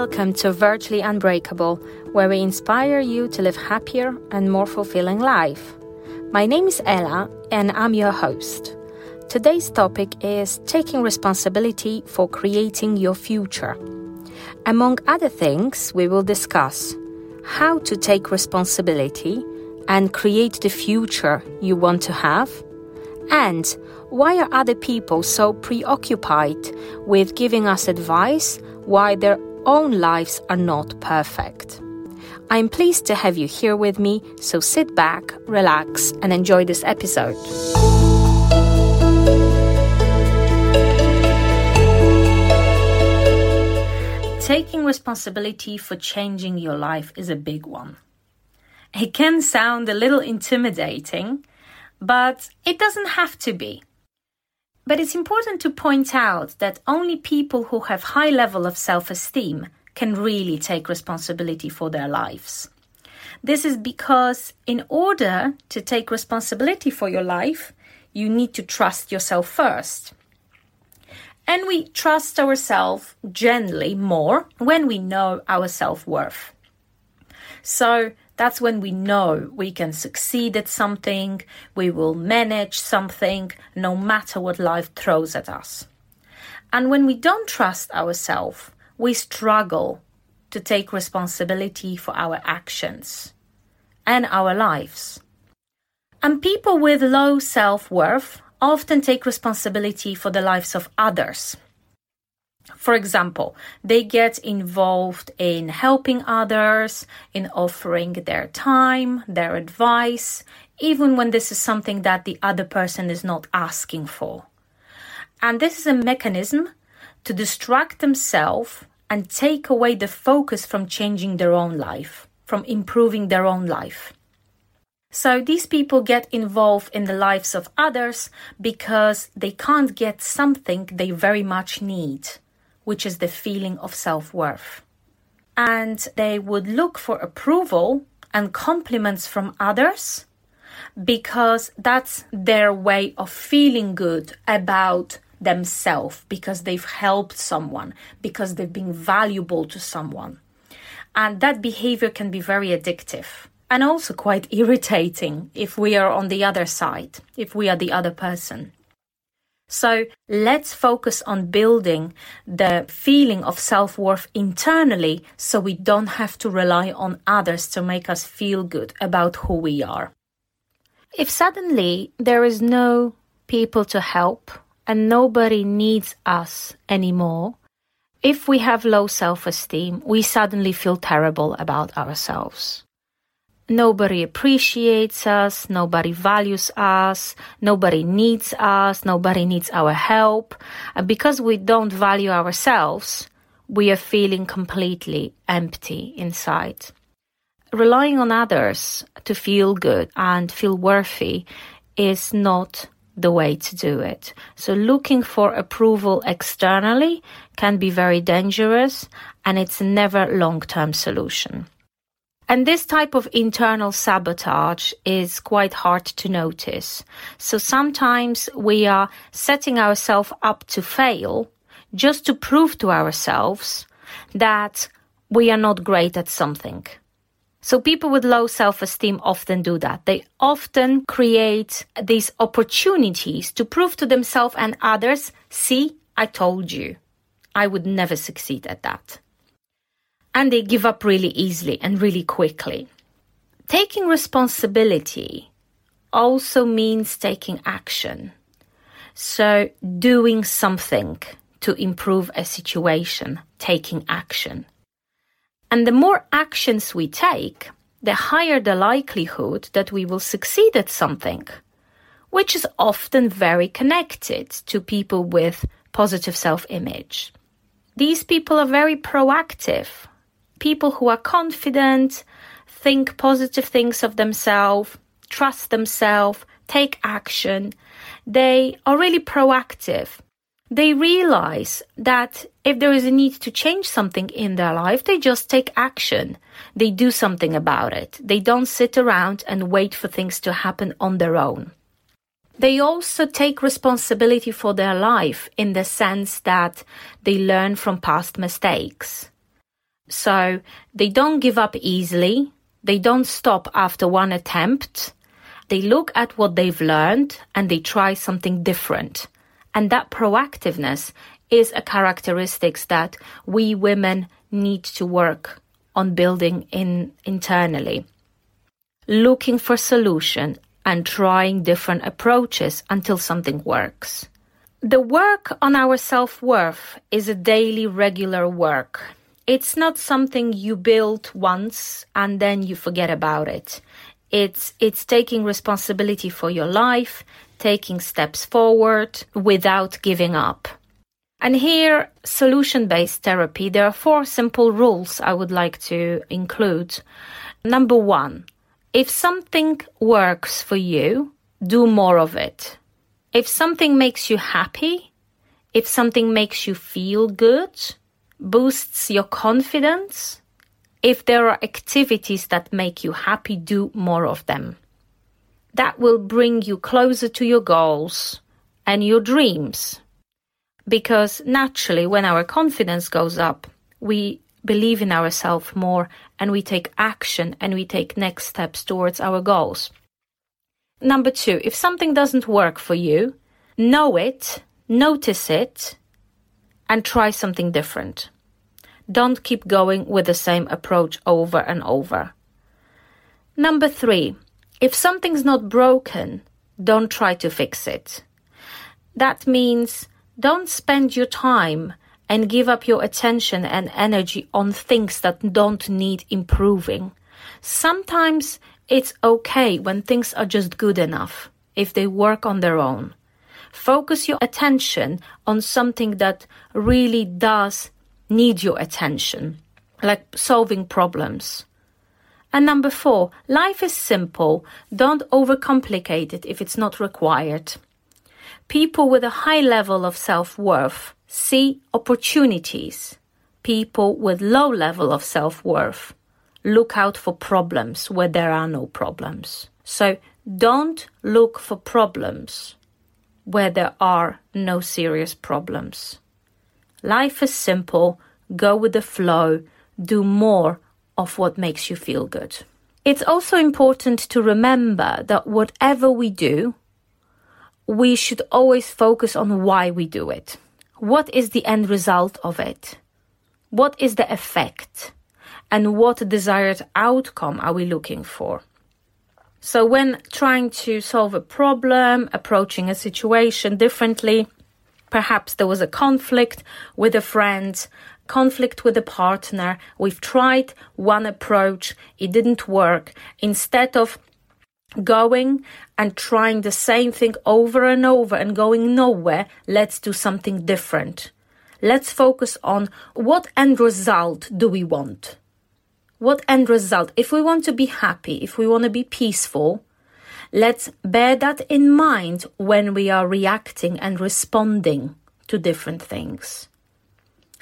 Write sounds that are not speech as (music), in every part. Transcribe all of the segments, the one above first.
welcome to Virtually Unbreakable, where we inspire you to live happier and more fulfilling life. My name is Ela, and I'm your host. Today's topic is taking responsibility for creating your future. Among other things, we will discuss how to take responsibility and create the future you want to have, and why are other people so preoccupied with giving us advice why their own lives are not perfect? I'm pleased to have you here with me, so sit back, relax, and enjoy this episode. Taking responsibility for changing your life is a big one. It can sound a little intimidating, but it doesn't have to be. But it's important to point out that only people who have high level of self-esteem can really take responsibility for their lives. This is because in order to take responsibility for your life, you need to trust yourself first. And we trust ourselves generally more when we know our self worth. So that's when we know we can succeed at something, we will manage something, no matter what life throws at us. And when we don't trust ourselves, we struggle to take responsibility for our actions and our lives. And people with low self worth often take responsibility for the lives of others. For example, they get involved in helping others, in offering their time, their advice, even when this is something that the other person is not asking for. And this is a mechanism to distract themselves and take away the focus from changing their own life, from improving their own life. So these people get involved in the lives of others because they can't get something they very much need, which is the feeling of self worth. And they would look for approval and compliments from others because that's their way of feeling good about themselves, because they've helped someone, because they've been valuable to someone. And that behavior can be very addictive and also quite (laughs) irritating if we are on the other side, if we are the other person. So let's focus on building the feeling of self worth internally so we don't have to rely on others to make us feel good about who we are. If suddenly there is no people to help and nobody needs us anymore, if we have low self esteem, we suddenly feel terrible about ourselves. Nobody appreciates us, nobody values us, nobody needs us, nobody needs our help. And because we don't value ourselves, we are feeling completely empty inside. Relying on others to feel good and feel worthy is not the way to do it. So looking for approval externally can be very dangerous and it's never long-term solution. And this type of internal sabotage is quite hard to notice. So sometimes we are setting ourselves up to fail just to prove to ourselves that we are not great at something. So people with low self-esteem often do that. They often create these opportunities to prove to themselves and others, see, I told you. I would never succeed at that and they give up really easily and really quickly. Taking responsibility also means taking action. So, doing something to improve a situation, taking action. And the more actions we take, the higher the likelihood that we will succeed at something, which is often very connected to people with positive self image. These people are very proactive people who are confident, think positive things of themselves, trust themselves, take action. They are really proactive. They realize that if there is a need to change something in their life, they just take action. They do something about it. They don't sit around and wait for things to happen on their own. They also take responsibility for their life in the sense that they learn from past mistakes So they don't give up easily. They don't stop after one attempt. They look at what they've learned and they try something different. And that proactiveness is a characteristics that we women need to work on building in internally. Looking for solution and trying different approaches until something works. The work on our self-worth is a daily regular work. It's not something you build once and then you forget about it. It's it's taking responsibility for your life, taking steps forward without giving up. And here, solution based therapy, there are four simple rules I would like to include. Number one, if something works for you, do more of it. If something makes you happy, if something makes you feel good, boosts your confidence, if there are activities that make you happy, do more of them. That will bring you closer to your goals and your dreams because naturally, when our confidence goes up, we believe in ourselves more and we take action and we take next steps towards our goals. Number two, if something doesn't work for you, know it, notice it, and try something different. Don't keep going with the same approach over and over. Number three, if something's not broken, don't try to fix it. That means don't spend your time and give up your attention and energy on things that don't need improving. Sometimes it's okay when things are just good enough, if they work on their own. Focus your attention on something that really does need your attention, like solving problems. And number four, life is simple. Don't overcomplicate it if it's not required. People with a high level of self-worth see opportunities. People with low level of self-worth look out for problems where there are no problems. So don't look for problems where there are no serious problems. Life is simple. Go with the flow. Do more of what makes you feel good. It's also important to remember that whatever we do, we should always focus on why we do it. What is the end result of it? What is the effect? And what desired outcome are we looking for? So, when trying to solve a problem, approaching a situation differently, perhaps there was a conflict with a friend, conflict with a partner, we've tried one approach, it didn't work. Instead of going and trying the same thing over and over and going nowhere, let's do something different. Let's focus on what end result do we want? What end result? If we want to be happy, if we want to be peaceful, let's bear that in mind when we are reacting and responding to different things.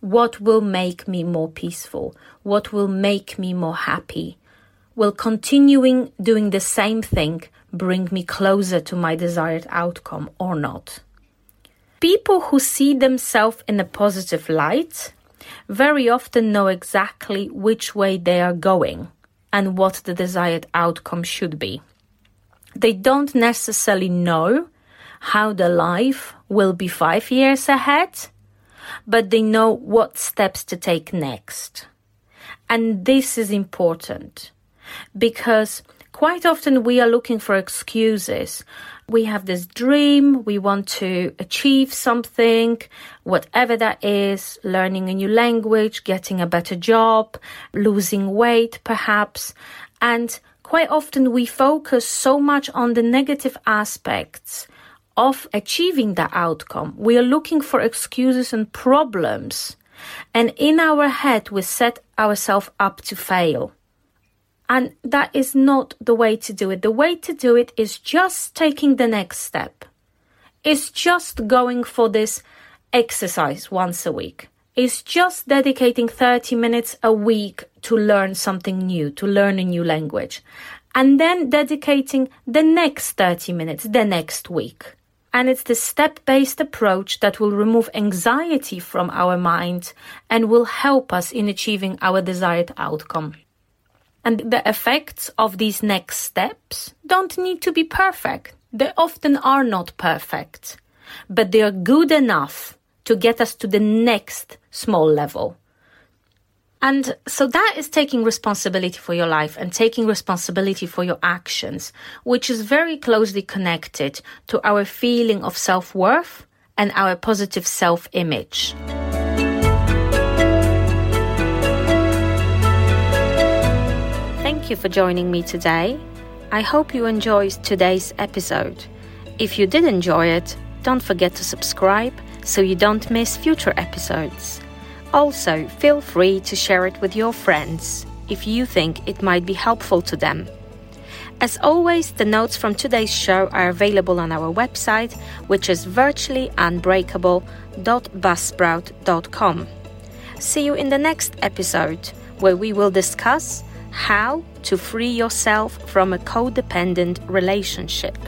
What will make me more peaceful? What will make me more happy? Will continuing doing the same thing bring me closer to my desired outcome or not? People who see themselves in a positive light very often know exactly which way they are going and what the desired outcome should be. They don't necessarily know how the life will be five years ahead, but they know what steps to take next. And this is important because quite often we are looking for excuses. We have this dream, we want to achieve something, whatever that is, learning a new language, getting a better job, losing weight perhaps. And quite often we focus so much on the negative aspects of achieving the outcome. We are looking for excuses and problems. And in our head, we set ourselves up to fail. And that is not the way to do it. The way to do it is just taking the next step. It's just going for this exercise once a week. It's just dedicating 30 minutes a week to learn something new, to learn a new language. And then dedicating the next 30 minutes the next week. And it's the step based approach that will remove anxiety from our mind and will help us in achieving our desired outcome. And the effects of these next steps don't need to be perfect. They often are not perfect, but they are good enough to get us to the next small level. And so that is taking responsibility for your life and taking responsibility for your actions, which is very closely connected to our feeling of self worth and our positive self image. You for joining me today. I hope you enjoyed today's episode. If you did enjoy it, don't forget to subscribe so you don't miss future episodes. Also, feel free to share it with your friends if you think it might be helpful to them. As always, the notes from today's show are available on our website, which is virtuallyunbreakable.buzzsprout.com. See you in the next episode, where we will discuss how to free yourself from a codependent relationship.